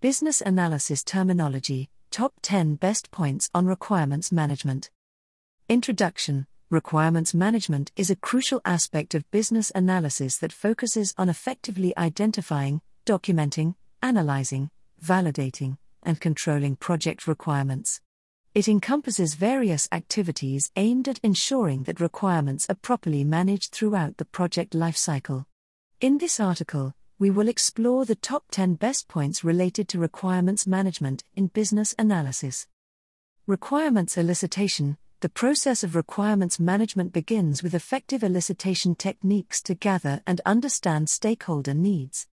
Business Analysis Terminology Top 10 Best Points on Requirements Management. Introduction Requirements management is a crucial aspect of business analysis that focuses on effectively identifying, documenting, analyzing, validating, and controlling project requirements. It encompasses various activities aimed at ensuring that requirements are properly managed throughout the project lifecycle. In this article, we will explore the top 10 best points related to requirements management in business analysis. Requirements elicitation the process of requirements management begins with effective elicitation techniques to gather and understand stakeholder needs.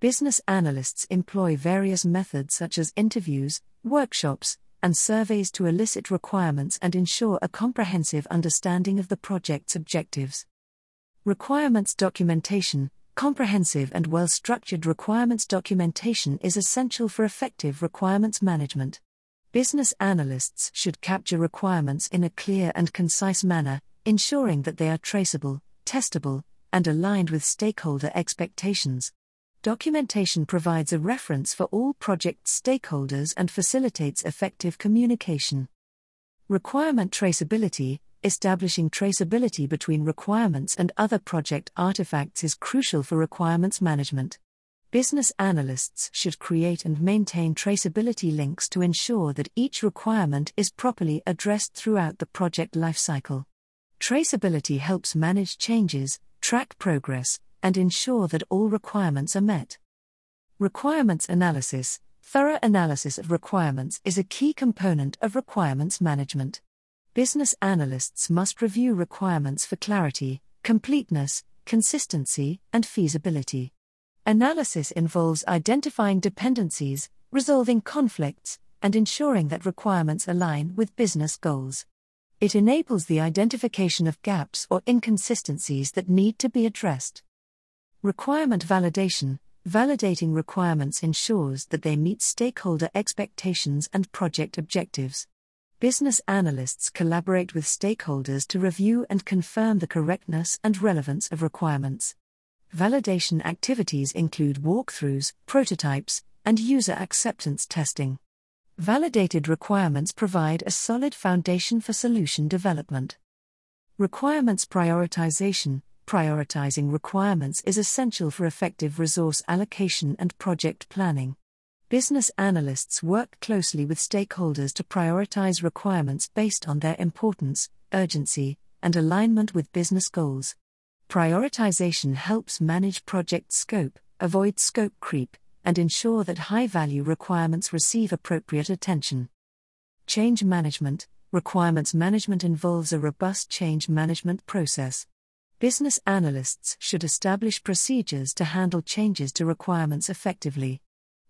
Business analysts employ various methods such as interviews, workshops, and surveys to elicit requirements and ensure a comprehensive understanding of the project's objectives. Requirements documentation Comprehensive and well structured requirements documentation is essential for effective requirements management. Business analysts should capture requirements in a clear and concise manner, ensuring that they are traceable, testable, and aligned with stakeholder expectations. Documentation provides a reference for all project stakeholders and facilitates effective communication. Requirement traceability Establishing traceability between requirements and other project artifacts is crucial for requirements management. Business analysts should create and maintain traceability links to ensure that each requirement is properly addressed throughout the project lifecycle. Traceability helps manage changes, track progress, and ensure that all requirements are met. Requirements analysis Thorough analysis of requirements is a key component of requirements management. Business analysts must review requirements for clarity, completeness, consistency, and feasibility. Analysis involves identifying dependencies, resolving conflicts, and ensuring that requirements align with business goals. It enables the identification of gaps or inconsistencies that need to be addressed. Requirement validation Validating requirements ensures that they meet stakeholder expectations and project objectives. Business analysts collaborate with stakeholders to review and confirm the correctness and relevance of requirements. Validation activities include walkthroughs, prototypes, and user acceptance testing. Validated requirements provide a solid foundation for solution development. Requirements prioritization Prioritizing requirements is essential for effective resource allocation and project planning. Business analysts work closely with stakeholders to prioritize requirements based on their importance, urgency, and alignment with business goals. Prioritization helps manage project scope, avoid scope creep, and ensure that high value requirements receive appropriate attention. Change management Requirements management involves a robust change management process. Business analysts should establish procedures to handle changes to requirements effectively.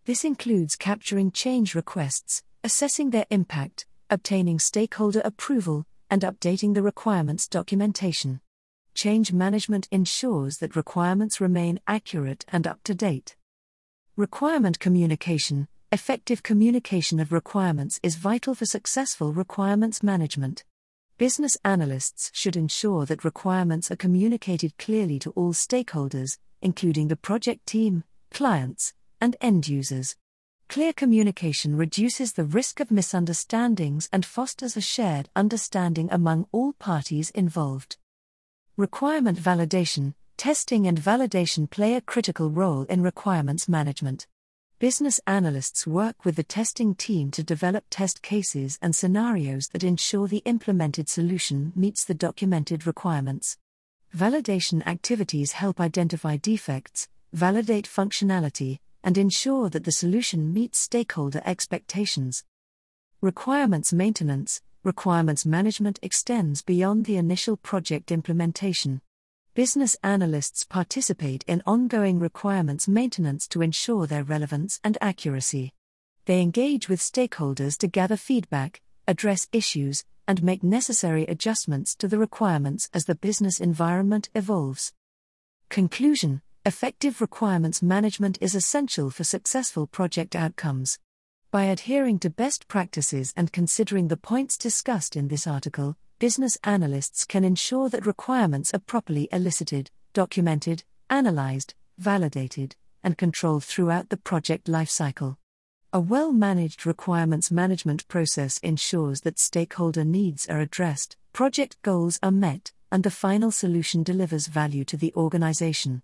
This includes capturing change requests, assessing their impact, obtaining stakeholder approval, and updating the requirements documentation change management ensures that requirements remain accurate and up to date. Requirement communication Effective communication of requirements is vital for successful requirements management. Business analysts should ensure that requirements are communicated clearly to all stakeholders, including the project team, clients, and end users. Clear communication reduces the risk of misunderstandings and fosters a shared understanding among all parties involved. Requirement validation, testing and validation play a critical role in requirements management. Business analysts work with the testing team to develop test cases and scenarios that ensure the implemented solution meets the documented requirements. Validation activities help identify defects, validate functionality, and ensure that the solution meets stakeholder expectations. Requirements maintenance requirements management extends beyond the initial project implementation. Business analysts participate in ongoing requirements maintenance to ensure their relevance and accuracy. They engage with stakeholders to gather feedback, address issues, and make necessary adjustments to the requirements as the business environment evolves. Conclusion Effective requirements management is essential for successful project outcomes. By adhering to best practices and considering the points discussed in this article, business analysts can ensure that requirements are properly elicited, documented, analyzed, validated, and controlled throughout the project lifecycle. A well managed requirements management process ensures that stakeholder needs are addressed, project goals are met, and the final solution delivers value to the organization.